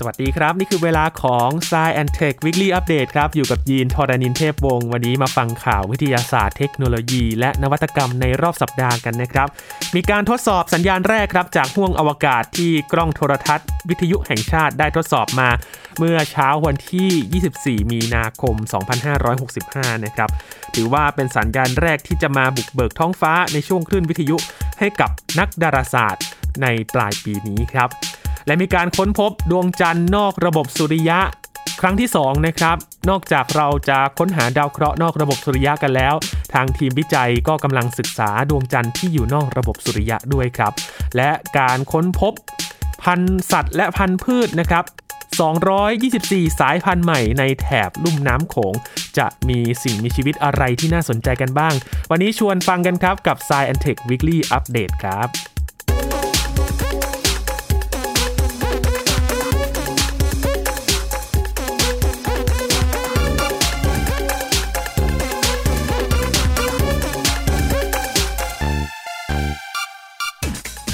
สวัสดีครับ นี่คือเวลาของ s ซ e and Tech Weekly Update ครับ อยู่กับยีนทอรานินเทพวงศ์วันนี้มาฟังข่าววิทยาศาสตร์เทคโนโลยี และนวัตกรรมในรอบสัปดาห์กันนะครับ มีการทดสอบสัญญาณแรกครับจากห่วงอวกาศที่กล้องโทรทัศน์ วิทยุแห่งชาติได้ทดสอบมา เมื่อเช้าวันที่ 24 มีนาคม 2565 นะครับถือว่าเป็นสัญญาณแรกที่จะมาบุกเบิกท้องฟ้าในช่วงคลื่นวิทยุให้กับนักดาราศาสตร์ในปลายปีนี้ครับ และมีการค้นพบดวงจันทร์นอกระบบสุริยะ ครั้งที่2นะครับนอกจากเราจะค้นหาดาวเคราะห์นอกระบบสุริยะกันแล้ว ทางทีมวิจัยก็กำลังศึกษาดวงจันทร์ที่อยู่นอกระบบสุริยะด้วยครับ และการค้นพบ พันธุ์สัตว์และพันธุ์พืชนะครับ224 สายพันธุ์ใหม่ในแถบลุ่มน้ำโขง จะมีสิ่งมีชีวิตอะไรที่น่าสนใจกันบ้าง วันนี้ชวนฟังกันครับกับ Science Tech Weekly Update ครับ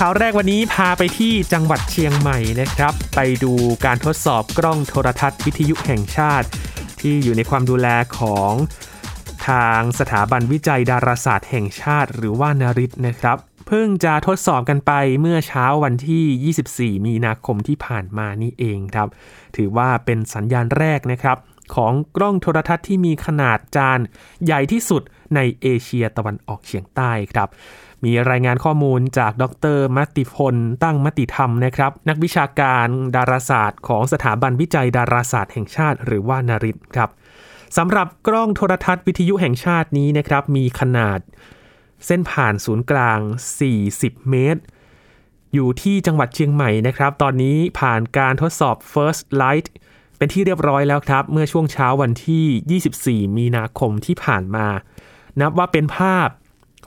ข่าวแรกวันนี้พาไปที่จังหวัดเชียงใหม่นะครับ ไปดูการทดสอบกล้องโทรทัศน์วิทยุแห่งชาติ ที่อยู่ในความดูแลของทางสถาบันวิจัยดาราศาสตร์แห่งชาติ หรือว่านาริตนะครับ เพิ่งจะทดสอบกันไปเมื่อเช้าวันที่ 24 มีนาคมที่ผ่านมานี่เองครับ ถือว่าเป็นสัญญาณแรกนะครับ ของกล้องโทรทัศน์ที่มีขนาดจานใหญ่ที่สุดในเอเชียตะวันออกเฉียงใต้ครับ มีรายงานข้อมูลจากดรมติพลตั้งมติธรรมนะครับ นักวิชาการดาราศาสตร์ของสถาบันวิจัยดาราศาสตร์แห่งชาติ หรือว่านาริตครับสำหรับกล้องโทรทัศน์วิทยุแห่งชาตินี้นะครับ มีขนาดเส้นผ่านศูนย์กลาง 40 เมตร อยู่ที่จังหวัดเชียงใหม่นะครับ ตอนนี้ผ่านการทดสอบ First Light เป็นที่เรียบร้อยแล้วครับ เมื่อช่วงเช้าวันที่ 24 มีนาคมที่ผ่านมา นับว่าเป็นภาพ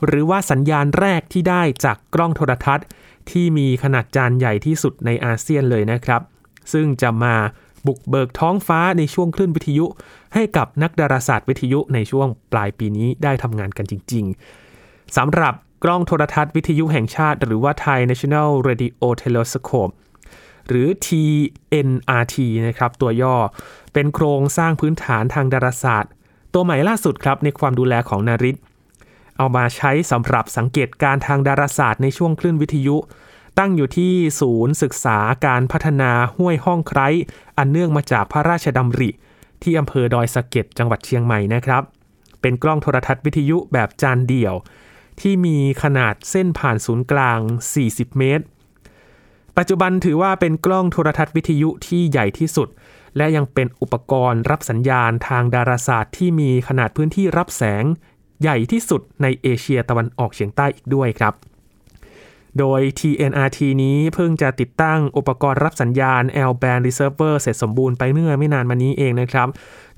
หรือว่าสัญญาณแรกที่ได้จากกล้องโทรทัศน์ ที่มีขนาดจานใหญ่ที่สุดในอาเซียนเลยนะครับ ซึ่งจะมาบุกเบิกท้องฟ้าในช่วงคลื่นวิทยุ ให้กับนักดาราศาสตร์วิทยุในช่วงปลายปีนี้ได้ทำงานกันจริง ๆสำหรับกล้องโทรทัศน์วิทยุแห่งชาติ หรือว่า Thai National Radio Telescope หรือ TNRT นะครับ ตัวย่อเป็นโครงสร้างพื้นฐานทางดาราศาสตร์ ตัวใหม่ล่าสุดครับในความดูแลของนาริต เอามาใช้สำหรับสังเกตการทางดาราศาสตร์ในช่วงคลื่นวิทยุ ตั้งอยู่ที่ศูนย์ศึกษาการพัฒนาห้วยห้องไคร้อันเนื่องมาจากพระราชดำริ ที่อำเภอดอยสะเก็ดจังหวัดเชียงใหม่นะครับ เป็นกล้องโทรทัศน์วิทยุแบบจานเดี่ยว ที่มีขนาดเส้นผ่านศูนย์กลาง 40 เมตร ปัจจุบันถือว่าเป็นกล้องโทรทัศน์วิทยุที่ใหญ่ที่สุดและยังเป็นอุปกรณ์รับสัญญาณทางดาราศาสตร์ที่มีขนาดพื้นที่รับแสง ใหญ่ที่สุดในเอเชียตะวันออกเฉียงใต้อีกด้วยครับ โดย TNRT นี้เพิ่งจะติดตั้งอุปกรณ์รับสัญญาณ L-band receiver เสร็จสมบูรณ์ไปเมื่อไม่นานมานี้เองนะครับ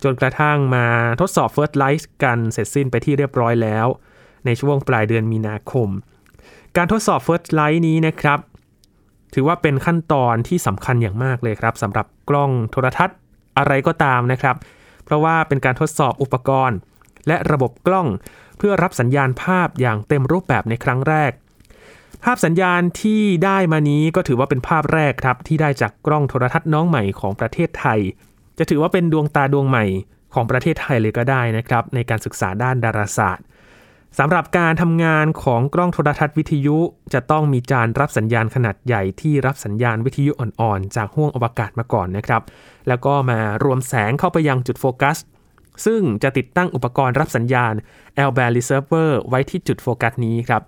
จนกระทั่งมาทดสอบ First Light กันเสร็จสิ้นไปที่เรียบร้อยแล้ว ในช่วงปลายเดือนมีนาคม การทดสอบ First Light นี้นะครับถือว่าเป็นขั้นตอนที่สำคัญอย่างมากเลยครับสำหรับกล้องโทรทัศน์อะไรก็ตามนะครับ เพราะว่าเป็นการทดสอบอุปกรณ์ และระบบกล้อง เพื่อรับสัญญาณภาพอย่างเต็มรูปแบบในครั้งแรก ภาพสัญญาณที่ได้มานี้ก็ถือว่าเป็นภาพแรกครับ ที่ได้จากกล้องโทรทัศน์น้องใหม่ของประเทศไทย จะถือว่าเป็นดวงตาดวงใหม่ของประเทศไทยเลยก็ได้นะครับ ในการศึกษาด้านดาราศาสตร์สำหรับการทำงานของกล้องโทรทัศน์วิทยุ จะต้องมีจานรับสัญญาณขนาดใหญ่ที่รับสัญญาณวิทยุอ่อนๆ จากห้วงอวกาศมาก่อนนะครับ แล้วก็มารวมแสงเข้าไปยังจุดโฟกัส ซึ่งจะติดตั้งอุปกรณ์รับสัญญาณ L-band receiver ไว้ที่จุดโฟกัสนี้ครับ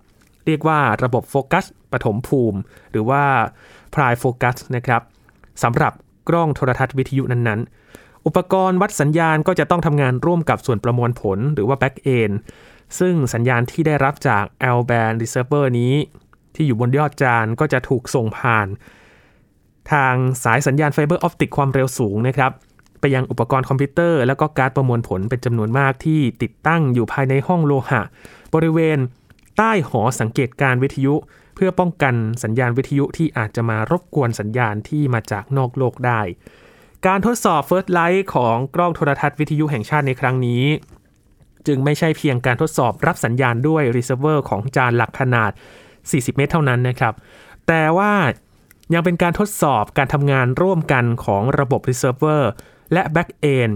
เรียกว่าระบบโฟกัสปฐมภูมิ หรือว่า prime focus นะครับสำหรับกล้องโทรทัศน์วิทยุนั้นๆ อุปกรณ์วัดสัญญาณก็จะต้องทำงานร่วมกับส่วนประมวลผลหรือว่า back end ซึ่งสัญญาณที่ได้รับจาก L-band receiver นี้ ที่อยู่บนยอดจานก็จะถูกส่งผ่าน ทางสายสัญญาณ fiber optic ความเร็วสูงนะครับ ไปยังอุปกรณ์คอมพิวเตอร์ แล้วก็การ์ดประมวลผลเป็นจำนวนมากที่ติดตั้งอยู่ภายในห้องโลหะ บริเวณใต้หอสังเกตการณ์วิทยุ เพื่อป้องกันสัญญาณวิทยุที่อาจจะมารบกวนสัญญาณที่มาจากนอกโลกได้ การทดสอบ First Light ของกล้องโทรทรรศน์วิทยุแห่งชาติในครั้งนี้ จึงไม่ใช่เพียงการทดสอบรับสัญญาณด้วย receiver ของจานหลักขนาด 40 เมตรเท่านั้นนะครับ แต่ว่ายังเป็นการทดสอบการทำงานร่วมกันของระบบ Receiver และ Backend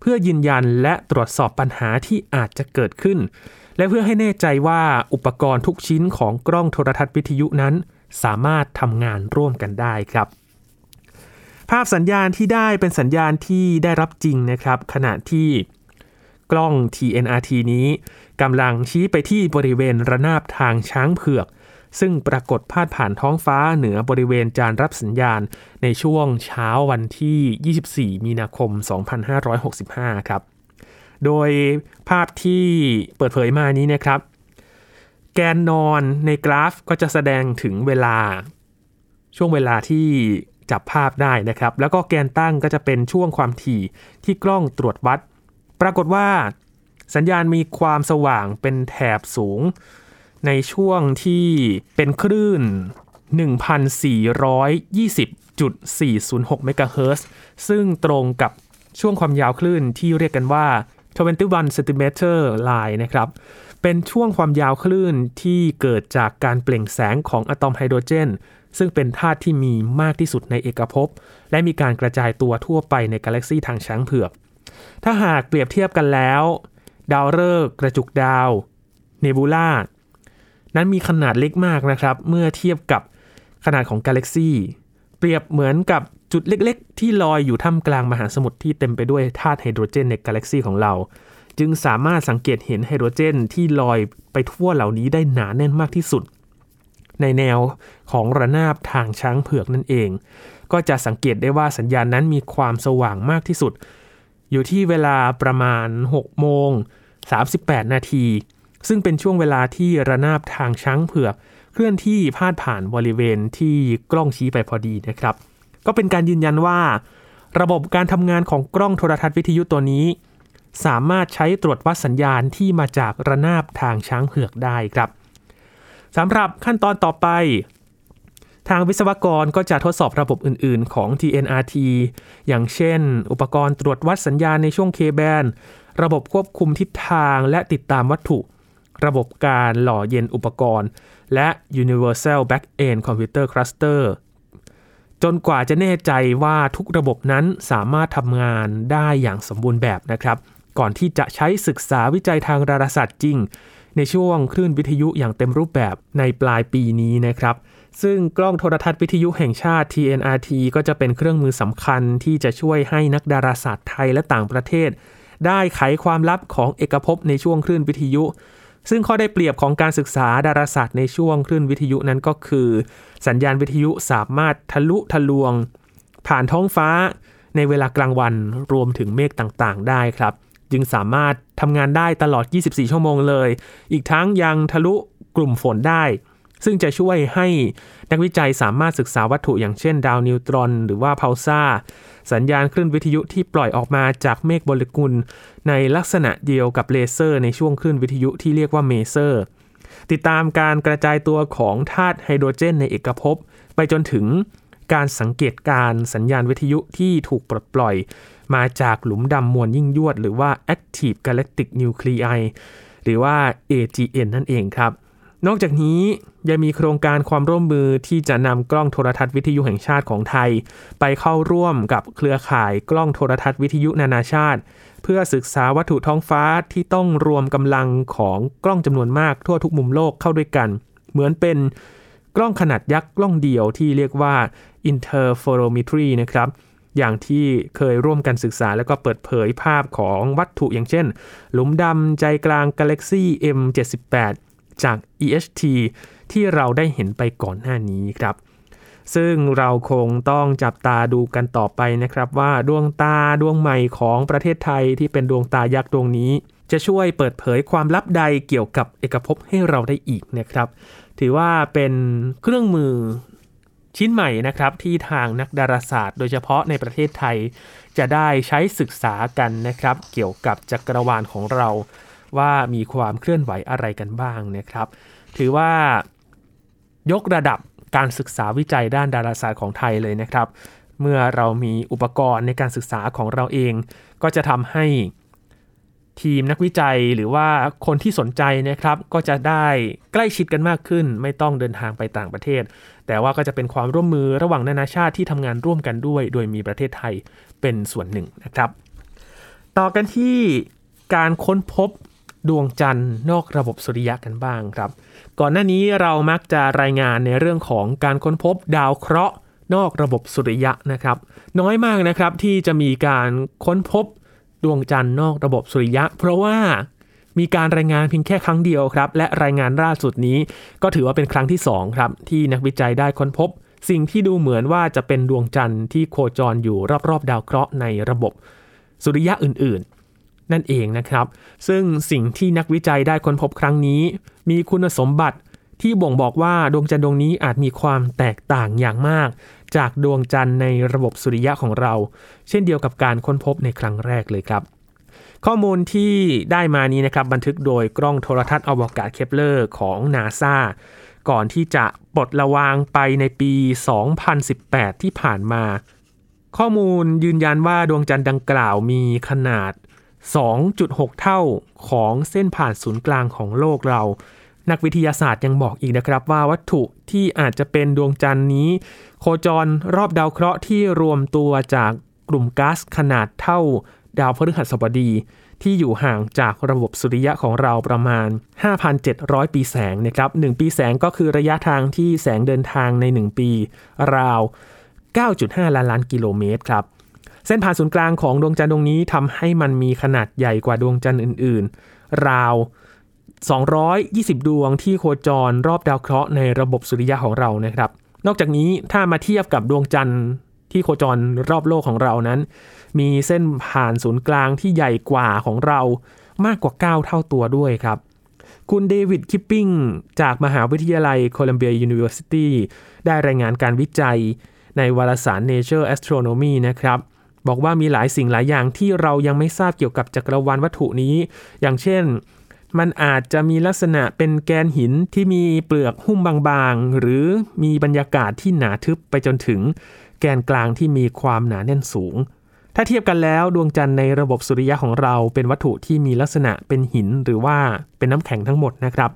เพื่อยืนยันและตรวจสอบปัญหาที่อาจจะเกิดขึ้น และเพื่อให้แน่ใจว่าอุปกรณ์ทุกชิ้นของกล้องโทรทัศน์วิทยุนั้น สามารถทำงานร่วมกันได้ครับภาพสัญญาณที่ได้เป็นสัญญาณที่ได้รับจริงนะครับ ขณะที่กล้อง TNRT นี้กำลังชี้ไปที่บริเวณระนาบทางช้างเผือก ซึ่งปรากฏพาดผ่านท้องฟ้าเหนือบริเวณจานรับสัญญาณ ในช่วงเช้าวันที่ 24 มีนาคม 2565 ครับ โดยภาพที่เปิดเผยมานี้นะครับ แกนนอนในกราฟก็จะแสดงถึงเวลา ช่วงเวลาที่จับภาพได้นะครับ แล้วก็แกนตั้งก็จะเป็นช่วงความถี่ที่กล้องตรวจวัด ปรากฏว่าสัญญาณมีความสว่างเป็นแถบสูง ในช่วงที่เป็นคลื่น 1,420.406 เมกะเฮิรตซ์ซึ่งตรงกับช่วงความยาวคลื่นที่เรียกกันว่า 21 cm line นะครับ เป็นช่วงความยาวคลื่นที่เกิดจากการเปล่งแสงของอะตอมไฮโดรเจน ซึ่งเป็นธาตุที่มีมากที่สุดในเอกภพ และมีการกระจายตัวทั่วไปในกาแล็กซีทางช้างเผือก ถ้าหากเปรียบเทียบกันแล้ว ดาวฤกษ์กระจุกดาว เนบูล่า นั้นมีขนาดเล็กมากนะครับ เมื่อเทียบกับขนาดของกาแล็กซีเปรียบเหมือนกับจุดเล็กๆ ที่ลอยอยู่ท่ามกลางมหาสมุทรที่เต็มไปด้วยธาตุไฮโดรเจนในกาแล็กซีของเรา จึงสามารถสังเกตเห็นไฮโดรเจนที่ลอยไปทั่วเหล่านี้ได้หนาแน่นมากที่สุด ในแนวของระนาบทางช้างเผือกนั่นเอง ก็จะสังเกตได้ว่าสัญญาณนั้นมีความสว่างมากที่สุด อยู่ที่เวลาประมาณ6โมง38 นาที ซึ่งเป็นช่วงเวลาที่ระนาบทางช้างเผือก เคลื่อนที่พาดผ่านบริเวณที่กล้องชี้ไปพอดีนะครับ ก็เป็นการยืนยันว่า ระบบการทำงานของกล้องโทรทัศน์วิทยุตัวนี้ สามารถใช้ตรวจวัดสัญญาณที่มาจากระนาบทางช้างเผือกได้ครับสำหรับขั้นตอนต่อไป ทางวิศวกรก็จะทดสอบระบบอื่น ๆ ของ TNRT อย่างเช่น อุปกรณ์ตรวจวัดสัญญาณในช่วง K-band ระบบควบคุมทิศทางและติดตามวัตถุ ระบบการหล่อเย็นอุปกรณ์ และ Universal Backend Computer Cluster จนกว่าจะแน่ใจว่าทุกระบบนั้นสามารถทำงานได้อย่างสมบูรณ์แบบนะครับ ก่อนที่จะใช้ศึกษาวิจัยทางดาราศาสตร์จริง ในช่วงคลื่นวิทยุอย่างเต็มรูปแบบในปลายปีนี้นะครับ ซึ่งกล้องโทรทัศน์วิทยุแห่งชาติ TNRT ก็จะเป็นเครื่องมือสำคัญที่จะช่วยให้นักดาราศาสตร์ไทยและต่างประเทศ ได้ไขความลับของเอกภพในช่วงคลื่นวิทยุ ซึ่งข้อได้เปรียบของการศึกษาดาราศาสตร์ในช่วงคลื่นวิทยุนั้นก็คือ สัญญาณวิทยุสามารถทะลุทะลวง ผ่านท้องฟ้าในเวลากลางวันรวมถึงเมฆต่างๆ ได้ครับ จึงสามารถทำงานได้ตลอด 24 ชั่วโมงเลย อีกทั้งยังทะลุกลุ่มฝนได้ ซึ่งจะช่วยให้นักวิจัยสามารถศึกษาวัตถุอย่างเช่น ดาวนิวตรอน หรือว่าพัลซาร์ สัญญาณคลื่นวิทยุที่ปล่อยออกมาจากเมฆโมเลกุล ในลักษณะเดียวกับเลเซอร์ ในช่วงคลื่นวิทยุที่เรียกว่า maser ติดตามการกระจายตัวของธาตุไฮโดรเจนในเอกภพ ไปจนถึงการสังเกตการณ์สัญญาณวิทยุที่ถูกปลดปล่อย มาจากหลุมดำมวลยิ่งยวด หรือว่า Active Galactic Nuclei หรือว่า AGN นั่นเองครับ นอกจากนี้ยังมีโครงการความร่วมมือที่จะนำกล้องโทรทัศน์วิทยุแห่งชาติของไทย ไปเข้าร่วมกับเครือข่ายกล้องโทรทัศน์วิทยุนานาชาติ เพื่อศึกษาวัตถุท้องฟ้าที่ต้องรวมกำลังของกล้องจำนวนมากทั่วทุกมุมโลกเข้าด้วยกัน เหมือนเป็นกล้องขนาดยักษ์กล้องเดียวที่เรียกว่า interferometry นะครับอย่างที่เคยร่วมกันศึกษาแล้วก็เปิดเผยภาพของวัตถุอย่างเช่น หลุมดำใจกลางกาแล็กซี่ M78 จาก EHT ที่เราได้เห็นไปก่อนหน้านี้ครับ ซึ่งเราคงต้องจับตาดูกันต่อไปนะครับ ว่าดวงตาดวงใหม่ของประเทศไทยที่เป็นดวงตายักษ์ดวงนี้ จะช่วยเปิดเผยความลับใดเกี่ยวกับเอกภพให้เราได้อีกนะครับ ถือว่าเป็นเครื่องมือชิ้นใหม่นะครับที่ทางนักดาราศาสตร์ โดยเฉพาะในประเทศไทย จะได้ใช้ศึกษากันนะครับ เกี่ยวกับจักรวาลของเรา ว่ามีความเคลื่อนไหวอะไรกันบ้างนะครับ ถือว่ายกระดับการศึกษาวิจัยด้านดาราศาสตร์ของไทยเลยนะครับ เมื่อเรามีอุปกรณ์ในการศึกษาของเราเอง ก็จะทำให้ทีมนักวิจัยหรือว่าคนที่สนใจนะครับ ก็จะได้ใกล้ชิดกันมากขึ้น ไม่ต้องเดินทางไปต่างประเทศ แต่ว่าก็จะเป็นความร่วมมือระหว่างนานาชาติที่ทำงานร่วมกันด้วย โดยมีประเทศไทยเป็นส่วนหนึ่งนะครับ ต่อกันที่การค้นพบ ดวงจันทร์นอกระบบสุริยะกันบ้างครับ ก่อนหน้านี้เรามักจะรายงานในเรื่องของการค้นพบดาวเคราะห์นอกระบบสุริยะนะครับ น้อยมากนะครับที่จะมีการค้นพบดวงจันทร์นอกระบบสุริยะ เพราะว่ามีการรายงานเพียงแค่ครั้งเดียวครับ และรายงานล่าสุดนี้ก็ถือว่าเป็นครั้งที่2ครับที่นักวิจัยได้ค้นพบ สิ่งที่ดูเหมือนว่าจะเป็นดวงจันทร์ที่โคจรอยู่รอบๆ ดาวเคราะห์ในระบบสุริยะอื่นๆ นั่นเองนะครับ ซึ่งสิ่งที่นักวิจัยได้ค้นพบครั้งนี้ มีคุณสมบัติที่บ่งบอกว่าดวงจันทร์ดวงนี้อาจมีความแตกต่างอย่างมาก จากดวงจันทร์ในระบบสุริยะของเรา เช่นเดียวกับการค้นพบในครั้งแรกเลยครับ ข้อมูลที่ได้มานี้นะครับบันทึกโดยกล้องโทรทรรศน์อวกาศเคปเลอร์ของนาซาก่อนที่จะปลดระวางไปในปี 2018 ที่ผ่านมา ข้อมูลยืนยันว่าดวงจันทร์ดังกล่าวมีขนาด 2.6 เท่าของเส้นผ่านศูนย์กลางของโลกเรา นักวิทยาศาสตร์ยังบอกอีกนะครับว่าวัตถุที่อาจจะเป็นดวงจันทร์นี้ โคจรรอบดาวเคราะห์ที่รวมตัวจากกลุ่มก๊าซขนาดเท่าดาวพฤหัสบดี ที่อยู่ห่างจากระบบสุริยะของเราประมาณ 5,700 ปีแสงนะครับ 1 ปีแสงก็คือระยะทางที่แสงเดินทางใน 1 ปี ราว 9.5 ล้านล้านกิโลเมตรครับ เส้นผ่านศูนย์กลางของดวงจันทร์ดวงนี้ทำให้มันมีขนาดใหญ่กว่าดวงจันทร์อื่น ๆ ราว 220 ดวงที่โคจรรอบดาวเคราะห์ในระบบสุริยะของเรานะครับ นอกจากนี้ถ้ามาเทียบกับดวงจันทร์ที่โคจรรอบโลกของเรานั้น มีเส้นผ่านศูนย์กลางที่ใหญ่กว่าของเรามากกว่า 9 เท่าตัวด้วยครับ คุณเดวิดคิปปิ้งจากมหาวิทยาลัยโคลัมเบีย University ได้รายงานการวิจัยในวารสาร Nature Astronomy นะครับ บอกว่ามีหลายสิ่งหลายอย่างที่เรายังไม่ทราบเกี่ยวกับจักรวาลวัตถุนี้ อย่างเช่น มันอาจจะมีลักษณะเป็นแกนหินที่มีเปลือกหุ้มบางๆ หรือมีบรรยากาศที่หนาทึบไปจนถึง แกนกลางที่มีความหนาแน่นสูง ถ้าเทียบกันแล้วดวงจันทร์ในระบบสุริยะของเราเป็นวัตถุที่มีลักษณะเป็นหินหรือว่าเป็นน้ำแข็งทั้งหมดนะครับ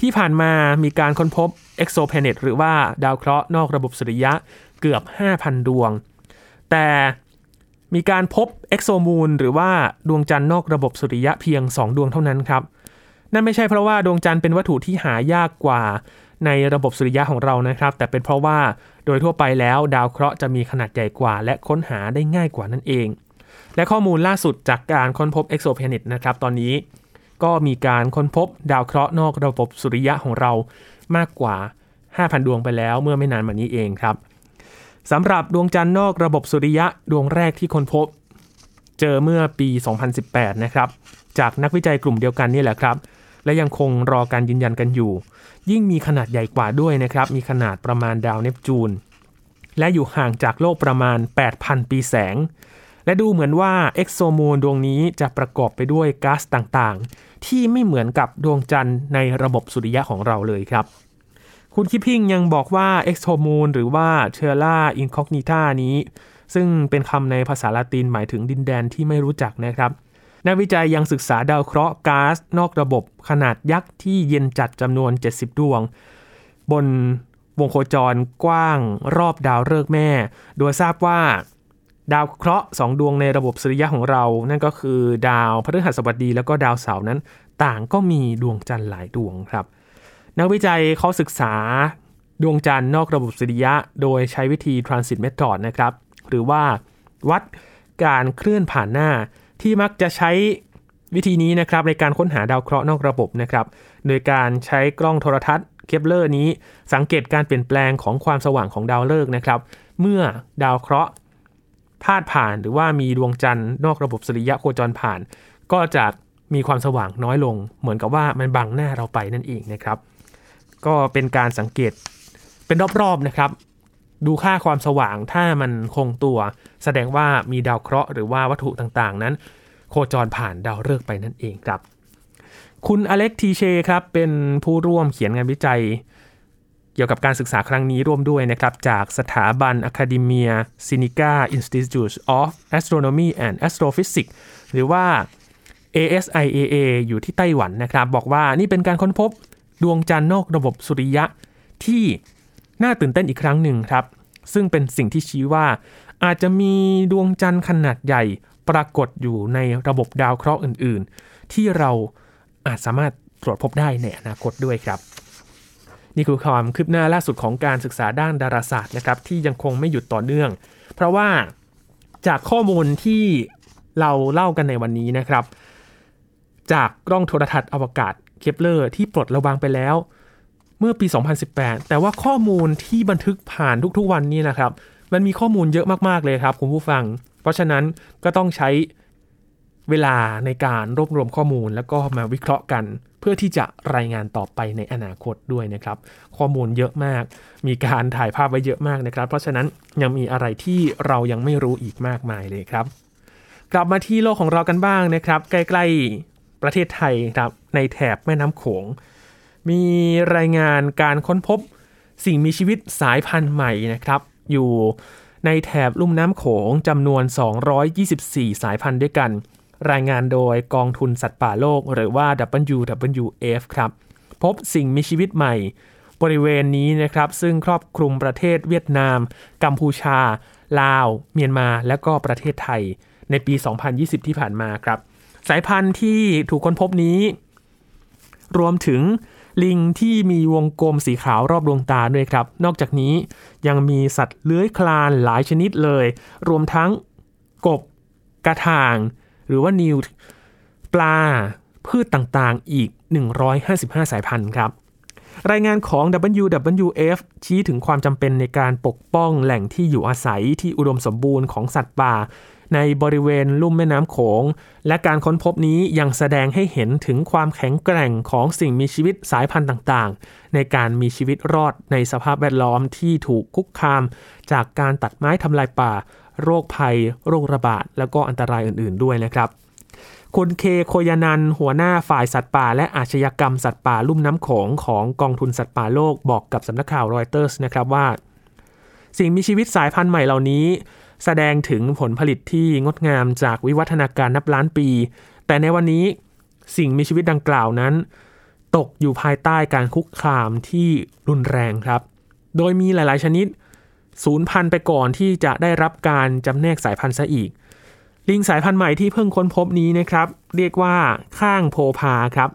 ที่ผ่านมามีการค้นพบ exoplanet หรือว่าดาวเคราะห์นอกระบบสุริยะเกือบ 5,000 ดวง แต่ มีการพบ exomoon หรือว่าดวงจันทร์นอกระบบสุริยะเพียง 2 ดวงเท่านั้นครับ นั่นไม่ใช่เพราะว่าดวงจันทร์เป็นวัตถุที่หายากกว่าในระบบสุริยะของเรานะครับ แต่เป็นเพราะว่าโดยทั่วไปแล้วดาวเคราะห์จะมีขนาดใหญ่กว่า และค้นหาได้ง่ายกว่านั่นเอง และข้อมูลล่าสุดจากการค้นพบ exoplanet นะครับตอนนี้ก็มีการค้นพบดาวเคราะห์นอกระบบสุริยะของเรามากกว่า 5,000 ดวงไปแล้วเมื่อไม่นานมานี้เองครับ สำหรับดวงจันทร์นอกระบบสุริยะดวงแรกที่ค้นพบ เจอเมื่อปี 2018 นะครับ จากนักวิจัยกลุ่มเดียวกันนี่แหละครับ และยังคงรอการยืนยันกันอยู่ ยิ่งมีขนาดใหญ่กว่าด้วยนะครับ มีขนาดประมาณดาวเนปจูน และอยู่ห่างจากโลกประมาณ 8,000 ปีแสง และดูเหมือนว่า exomoon ดวงนี้จะประกอบไปด้วยก๊าซต่างๆ ที่ไม่เหมือนกับดวงจันทร์ในระบบสุริยะของเราเลยครับ คุณคิพิงยังบอกว่า e x o m o o n หรือว่า Terra Incognita นี้ ซึ่งเป็นคำในภาษาละตินหมายถึงดินแดนที่ไม่รู้จักนะครับ นักวิจัยยังศึกษาดาวเคราะห์ก๊าซนอกระบบขนาดยักษ์ที่เย็นจัดจำนวน 70 ดวง บนวงโคจรกว้างรอบดาวฤกษ์แม่ โดยทราบว่าดาวเคราะห์สองดวงในระบบสุริยะของเรา นั่นก็คือดาวพฤหัสบดีแล้วก็ดาวเสาร์นั้น ต่างก็มีดวงจันทร์หลายดวงครับ นักวิจัยเขาศึกษาดวงจันทร์นอกระบบสุริยะ โดยใช้วิธี transit method นะครับ หรือว่าวัดการเคลื่อนผ่านหน้าที่มักจะใช้วิธีนี้นะครับในการค้นหาดาวเคราะห์นอกระบบนะครับ โดยการใช้กล้องโทรทรรศน์เคปเลอร์นี้สังเกตการเปลี่ยนแปลงของความสว่างของดาวฤกษ์นะครับ เมื่อดาวเคราะห์พาดผ่านหรือว่ามีดวงจันทร์นอกระบบสุริยะโคจรผ่าน ก็จะมีความสว่างน้อยลง เหมือนกับว่ามันบังหน้าเราไปนั่นเองนะครับ ก็เป็นการสังเกตเป็นรอบๆนะครับ ดูค่าความสว่างถ้ามันคงตัว แสดงว่ามีดาวเคราะห์หรือว่าวัตถุต่างๆ นั้น โคจรผ่านดาวฤกษ์ไปนั่นเองครับ คุณอเล็กทีเชครับเป็นผู้ร่วมเขียนงานวิจัย เกี่ยวกับการศึกษาครั้งนี้ร่วมด้วยนะครับ จากสถาบัน Academia Sinica Institute of Astronomy and Astrophysics หรือว่า ASIAA อยู่ที่ไต้หวันนะครับ บอกว่านี่เป็นการค้นพบ ดวงจันทร์นอกระบบสุริยะที่น่าตื่นเต้นอีกครั้งหนึ่งครับ ซึ่งเป็นสิ่งที่ชี้ว่า อาจจะมีดวงจันทร์ขนาดใหญ่ปรากฏอยู่ในระบบดาวเคราะห์อื่น ๆ ที่เราอาจสามารถตรวจพบได้ในอนาคตด้วยครับ นี่คือความคืบหน้าล่าสุดของการศึกษาด้านดาราศาสตร์นะครับ ที่ยังคงไม่หยุดต่อเนื่อง เพราะว่าจากข้อมูลที่เราเล่ากันในวันนี้นะครับ จากกล้องโทรทัศน์อวกาศ เคปเลอร์ที่ปลดระวางไปแล้ว เมื่อปี 2018 แต่ว่าข้อมูลที่บันทึกผ่านทุกๆวันนี้นะครับ มันมีข้อมูลเยอะมากๆเลยครับคุณผู้ฟัง เพราะฉะนั้นก็ต้องใช้เวลาในการรวบรวมข้อมูลแล้วก็มาวิเคราะห์กัน เพื่อที่จะรายงานต่อไปในอนาคตด้วยนะครับ ข้อมูลเยอะมาก มีการถ่ายภาพไว้เยอะมากนะครับ เพราะฉะนั้นยังมีอะไรที่เรายังไม่รู้อีกมากมายเลยครับ กลับมาที่โลกของเรากันบ้างนะครับ ใกล้ๆ ประเทศไทยครับในแถบแม่น้ำโขง มีรายงานการค้นพบสิ่งมีชีวิตสายพันธุ์ใหม่นะครับ อยู่ในแถบลุ่มน้ำโขงจำนวน 224 สายพันธุ์ด้วยกัน รายงานโดยกองทุนสัตว์ป่าโลกหรือว่า WWF ครับ พบสิ่งมีชีวิตใหม่บริเวณนี้นะครับ ซึ่งครอบคลุมประเทศเวียดนาม กัมพูชา ลาว เมียนมา และก็ประเทศไทย ในปี 2020 ที่ผ่านมาครับ สายพันธุ์ที่ถูกค้นพบนี้ รวมถึงลิงที่มีวงกลมสีขาวรอบดวงตาด้วยครับ นอกจากนี้ยังมีสัตว์เลื้อยคลานหลายชนิดเลย รวมทั้งกบกระถาง หรือว่านิวปลาพืชต่างๆ อีก 155 สายพันธุ์ครับ รายงานของ WWF ชี้ถึงความจำเป็นในการปกป้องแหล่งที่อยู่อาศัยที่อุดมสมบูรณ์ของสัตว์ป่า ในบริเวณลุ่มแม่น้ำโขง และการค้นพบนี้ยังแสดงให้เห็นถึงความแข็งแกร่งของสิ่งมีชีวิตสายพันธุ์ต่างๆ ในการมีชีวิตรอดในสภาพแวดล้อมที่ถูกคุกคาม จากการตัดไม้ทำลายป่า โรคภัย โรคระบาด แล้วก็อันตรายอื่นๆด้วยนะครับคุณเคโคยานันหัวหน้าฝ่ายสัตว์ป่า และอาชญากรรมสัตว์ป่าลุ่มน้ำโขงของกองทุนสัตว์ป่าโลกบอกกับสำนักข่าวรอยเตอร์สนะครับว่า สิ่งมีชีวิตสายพันธุ์ใหม่เหล่านี้ แสดงถึงผลผลิตที่งดงามจากวิวัฒนาการนับล้านปี แต่ในวันนี้สิ่งมีชีวิตดังกล่าวนั้น ตกอยู่ภายใต้การคุกคามที่รุนแรงครับ โดยมีหลายๆชนิดสูญพันธุ์ไปก่อนที่จะได้รับการจำแนกสายพันธุ์ซะอีก ลิงสายพันธุ์ใหม่ที่เพิ่งค้นพบนี้นะครับ เรียกว่าข้างโพพาครับ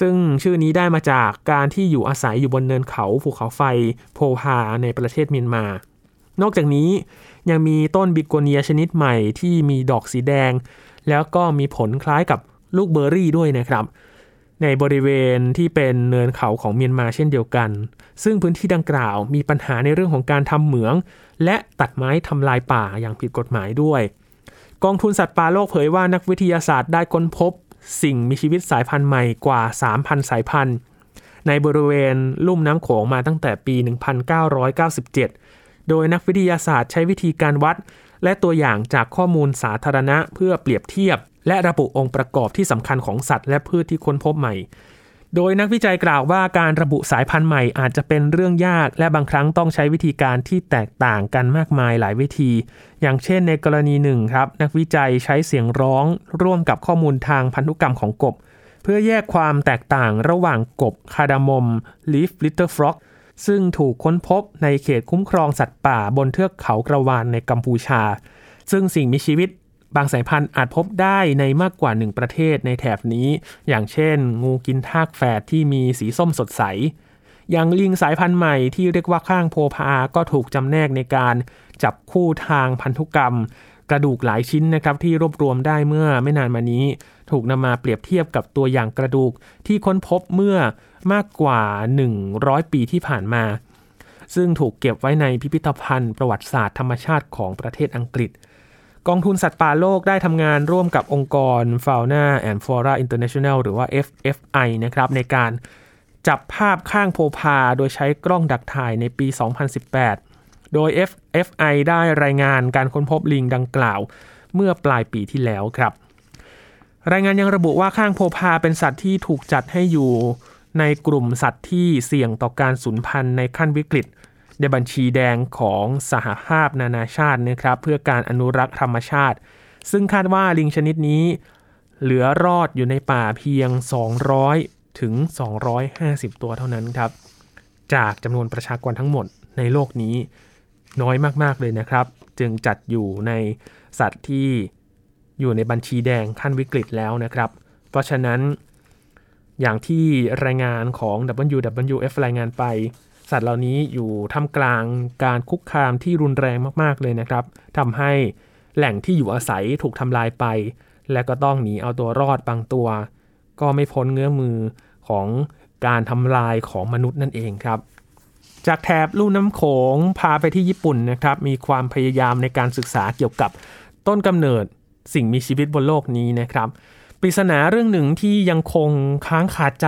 ซึ่งชื่อนี้ได้มาจากการที่อยู่อาศัยอยู่บนเนินเขาภูเขาไฟโพพาในประเทศเมียนมา นอกจากนี้ ยังมีต้นบิโกเนียชนิดใหม่ที่มีดอกสีแดง แล้วก็มีผลคล้ายกับลูกเบอร์รี่ด้วยนะครับ ในบริเวณที่เป็นเนินเขาของเมียนมาเช่นเดียวกัน ซึ่งพื้นที่ดังกล่าวมีปัญหาในเรื่องของการทำเหมือง และตัดไม้ทำลายป่าอย่างผิดกฎหมายด้วย กองทุนสัตว์ป่าโลกเผยว่านักวิทยาศาสตร์ได้ค้นพบ สิ่งมีชีวิตสายพันธุ์ใหม่กว่า 3,000 สายพันธุ์ในบริเวณลุ่มน้ำโขงมาตั้งแต่ปี 1997 โดยนักวิทยาศาสตร์ใช้วิธีการวัด และตัวอย่างจากข้อมูลสาธารณะเพื่อเปรียบเทียบ และระบุองค์ประกอบที่สำคัญของสัตว์และพืชที่ค้นพบใหม่ โดยนักวิจัยกล่าวว่าการระบุสายพันธุ์ใหม่อาจจะเป็นเรื่องยาก และบางครั้งต้องใช้วิธีการที่แตกต่างกันมากมายหลายวิธี อย่างเช่นในกรณีหนึ่งครับ นักวิจัยใช้เสียงร้องร่วมกับข้อมูลทางพันธุกรรมของกบ เพื่อแยกความแตกต่างระหว่างกบคาร์ดามอม leaf litter frog ซึ่งถูกค้นพบในเขตคุ้มครองสัตว์ป่าบนเทือกเขากระวานในกัมพูชา ซึ่งสิ่งมีชีวิตบางสายพันธุ์อาจพบได้ในมากกว่าหนึ่งประเทศในแถบนี้ อย่างเช่น งูกินทากแฝดที่มีสีส้มสดใส อย่างลิงสายพันธุ์ใหม่ที่เรียกว่าข้างโพพาก็ถูกจำแนกในการจับคู่ทางพันธุกรรม กระดูกหลายชิ้นนะครับที่รวบรวมได้เมื่อไม่นานมานี้ ถูกนำมาเปรียบเทียบกับตัวอย่างกระดูกที่ค้นพบเมื่อ มากกว่า 100 ปีที่ผ่านมา ซึ่งถูกเก็บไว้ในพิพิธภัณฑ์ประวัติศาสตร์ธรรมชาติของประเทศอังกฤษ กองทุนสัตว์ป่าโลกได้ทำงานร่วมกับองค์กร Fauna and Flora International หรือว่า FFI นะครับในการจับภาพข้างโพพาโดยใช้กล้องดักถ่ายในปี 2018 โดย FFI ได้รายงานการค้นพบลิงดังกล่าว เมื่อปลายปีที่แล้วครับ รายงานยังระบุว่าข้างโพพาเป็นสัตว์ที่ถูกจัดให้อยู่ ในกลุ่มสัตว์ที่เสี่ยงต่อการสูญพันธุ์ในขั้นวิกฤต ในบัญชีแดงของสหภาพนานาชาตินะครับเพื่อการอนุรักษ์ธรรมชาติ ซึ่งคาดว่าลิงชนิดนี้ เหลือรอดอยู่ในป่าเพียง 200 ถึง 250 ตัวเท่านั้นครับ จากจำนวนประชากรทั้งหมดในโลกนี้น้อยมากๆเลยนะครับ จึงจัดอยู่ในสัตว์ที่อยู่ในบัญชีแดงขั้นวิกฤตแล้วนะครับ เพราะฉะนั้น อย่างที่รายงานของ WWF รายงานไป สัตว์เหล่านี้อยู่ท่ามกลางการคุกคามที่รุนแรงมากๆเลยนะครับทำให้แหล่งที่อยู่อาศัยถูกทำลายไป และก็ต้องหนีเอาตัวรอดบางตัว ก็ไม่พ้นเงื้อมือของการทำลายของมนุษย์นั่นเองครับ จากแถบลุ่น้ำโขงพาไปที่ญี่ปุ่นนะครับ มีความพยายามในการศึกษาเกี่ยวกับต้นกำเนิดสิ่งมีชีวิตบนโลกนี้นะครับ ปริศนาเรื่องหนึ่งที่ยังคงค้างคาใจ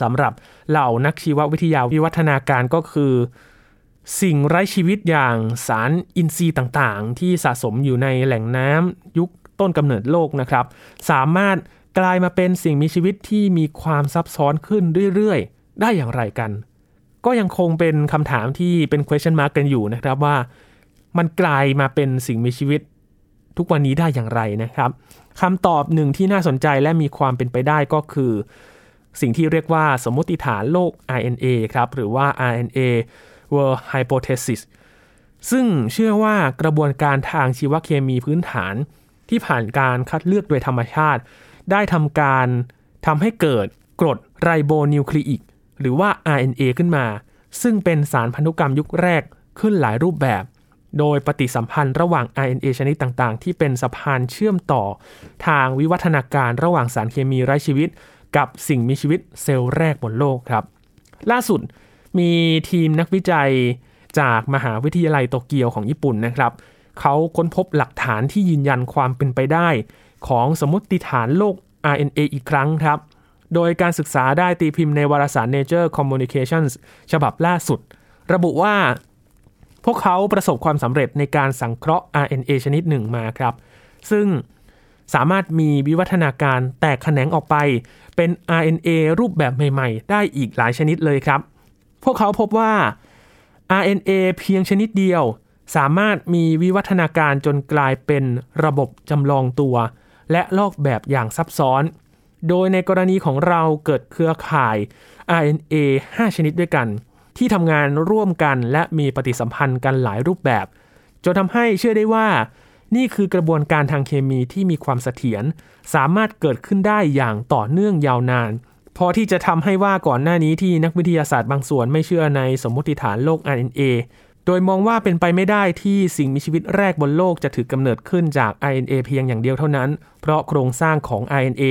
สำหรับเหล่านักชีววิทยาวิวัฒนาการก็คือ สิ่งไร้ชีวิตอย่างสารอินทรีย์ต่างๆ ที่สะสมอยู่ในแหล่งน้ำยุคต้นกำเนิดโลกนะครับ สามารถกลายมาเป็นสิ่งมีชีวิตที่มีความซับซ้อนขึ้นเรื่อยๆ ได้อย่างไรกัน ก็ยังคงเป็นคำถามที่เป็น question mark กันอยู่นะครับว่า มันกลายมาเป็นสิ่งมีชีวิตทุกวันนี้ได้อย่างไรนะครับ คำตอบหนึ่งที่น่าสนใจและมีความเป็นไปได้ก็คือ สิ่งที่เรียกว่าสมมติฐานโลก RNA ครับ หรือว่า RNA World Hypothesis ซึ่งเชื่อว่ากระบวนการทางชีวเคมีพื้นฐาน ที่ผ่านการคัดเลือกโดยธรรมชาติ ได้ทำการทำให้เกิดกรดไรโบนิวคลีอิกหรือว่า RNA ขึ้นมา ซึ่งเป็นสารพันธุกรรมยุคแรกขึ้นหลายรูปแบบ โดยปฏิสัมพันธ์ระหว่าง RNA ชนิดต่างๆ ที่เป็นสะพานเชื่อมต่อทางวิวัฒนาการระหว่างสารเคมีไร้ชีวิต กับสิ่งมีชีวิตเซลล์แรกบนโลกครับ ล่าสุดมีทีมนักวิจัยจากมหาวิทยาลัยโตเกียวของญี่ปุ่นนะครับ เขาค้นพบหลักฐานที่ยืนยันความเป็นไปได้ ของสมมติฐานโลก RNA อีกครั้งครับ โดยการศึกษาได้ตีพิมพ์ในวารสาร Nature Communications ฉบับล่าสุด ระบุว่า พวกเขาประสบความสำเร็จในการสังเคราะห์ RNA ชนิดหนึ่งมาครับ ซึ่งสามารถมีวิวัฒนาการแตกแขนงออกไป เป็น RNA รูปแบบใหม่ๆ ได้อีกหลายชนิดเลยครับ พวกเขาพบว่า RNA เพียงชนิดเดียว สามารถมีวิวัฒนาการจนกลายเป็นระบบจำลองตัว และลอกแบบอย่างซับซ้อน โดยในกรณีของเราเกิดเครือข่าย RNA 5 ชนิดด้วยกัน ที่ทำงานร่วมกันและมีปฏิสัมพันธ์กันหลายรูปแบบ จนทำให้เชื่อได้ว่า นี่คือกระบวนการทางเคมีที่มีความเสถียรสามารถเกิดขึ้นได้อย่างต่อเนื่องยาวนานพอที่จะทำให้ว่าก่อนหน้านี้ที่นักวิทยาศาสตร์บางส่วนไม่เชื่อในสมมติฐานโลก RNA โดยมองว่าเป็นไปไม่ได้ที่สิ่งมีชีวิตแรกบนโลกจะถือกำเนิดขึ้นจาก RNA เพียงอย่างเดียวเท่านั้น เพราะโครงสร้างของ RNA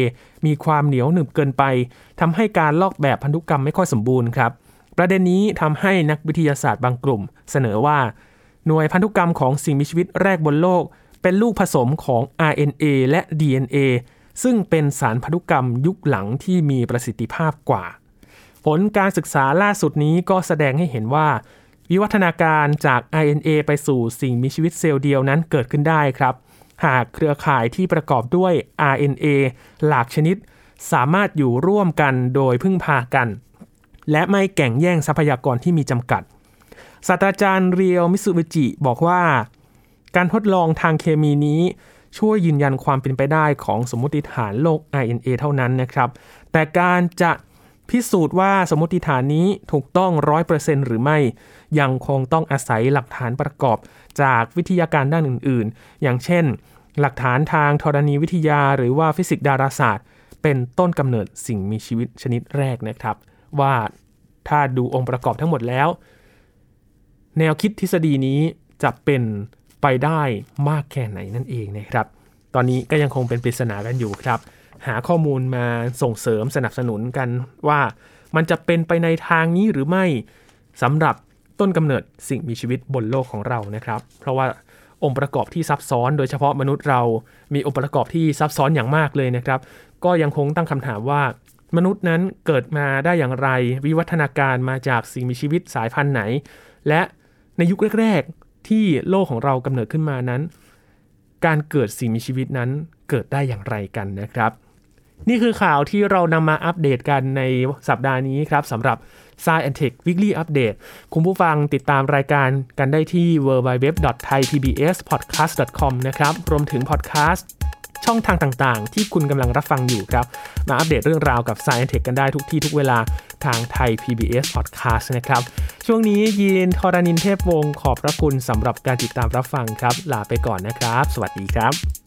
มีความเหนียวหนึบเกินไปทำให้การลอกแบบพันธุกรรมไม่ค่อยสมบูรณ์ครับ ประเด็นนี้ทำให้นักวิทยาศาสตร์บางกลุ่ม เสนอว่า หน่วยพันธุกรรมของสิ่งมีชีวิตแรกบนโลก เป็นลูกผสมของ RNA และ DNA ซึ่งเป็นสารพันธุกรรมยุคหลังที่มีประสิทธิภาพกว่า ผลการศึกษาล่าสุดนี้ก็แสดงให้เห็นว่า วิวัฒนาการจาก RNA ไปสู่สิ่งมีชีวิตเซลล์เดียวนั้นเกิดขึ้นได้ครับ หากเครือข่ายที่ประกอบด้วย RNA หลากชนิด สามารถอยู่ร่วมกันโดยพึ่งพากัน และไม่แก่งแย่งทรัพยากรที่มีจำกัด ศาสตราจารย์เรียวมิสุบิจิบอกว่า การทดลองทางเคมีนี้ช่วยยืนยันความเป็นไปได้ของสมมติฐานโลก RNA เท่านั้นนะครับ แต่การจะพิสูจน์ว่าสมมติฐานนี้ถูกต้องร้อยเปอร์เซ็นหรือไม่ ยังคงต้องอาศัยหลักฐานประกอบจากวิทยาการด้านอื่นๆ อย่างเช่น หลักฐานทางธรณีวิทยาหรือว่าฟิสิกส์ดาราศาสตร์ เป็นต้นกำเนิดสิ่งมีชีวิตชนิดแรกนะครับ ว่าถ้าดูองค์ประกอบทั้งหมดแล้ว แนวคิดทฤษฎีนี้จะเป็นไปได้มากแค่ไหนนั่นเองนะครับ ตอนนี้ก็ยังคงเป็นปริศนากันอยู่ครับ หาข้อมูลมาส่งเสริมสนับสนุนกันว่ามันจะเป็นไปในทางนี้หรือไม่สำหรับต้นกำเนิดสิ่งมีชีวิตบนโลกของเรานะครับ เพราะว่าองค์ประกอบที่ซับซ้อน โดยเฉพาะมนุษย์เรามีองค์ประกอบที่ซับซ้อนอย่างมากเลยนะครับ ก็ยังคงตั้งคำถามว่า มนุษย์นั้นเกิดมาได้อย่างไร วิวัฒนาการมาจากสิ่งมีชีวิตสายพันธุ์ไหน และในยุคแรก ๆ ที่โลกของเรากำเนิดขึ้นมานั้น การเกิดสิ่งมีชีวิตนั้นเกิดได้อย่างไรกันนะครับ นี่คือข่าวที่เรานำมาอัปเดตกันในสัปดาห์นี้ครับสำหรับ Science and Tech Weekly Update คุณผู้ฟังติดตามรายการกันได้ที่ www.thaipbspodcast.com นะครับรวมถึงพอดแคสต์ ช่องทางต่างๆ ที่คุณกำลังรับฟังอยู่ครับ มาอัปเดตเรื่องราวกับ Science Tech กันได้ทุกที่ทุกเวลาทางไทย PBS Podcast นะครับ ช่วงนี้ยีนทรานินเทพวงศ์ขอบพระคุณสำหรับการติดตามรับฟังครับ ลาไปก่อนนะครับ สวัสดีครับ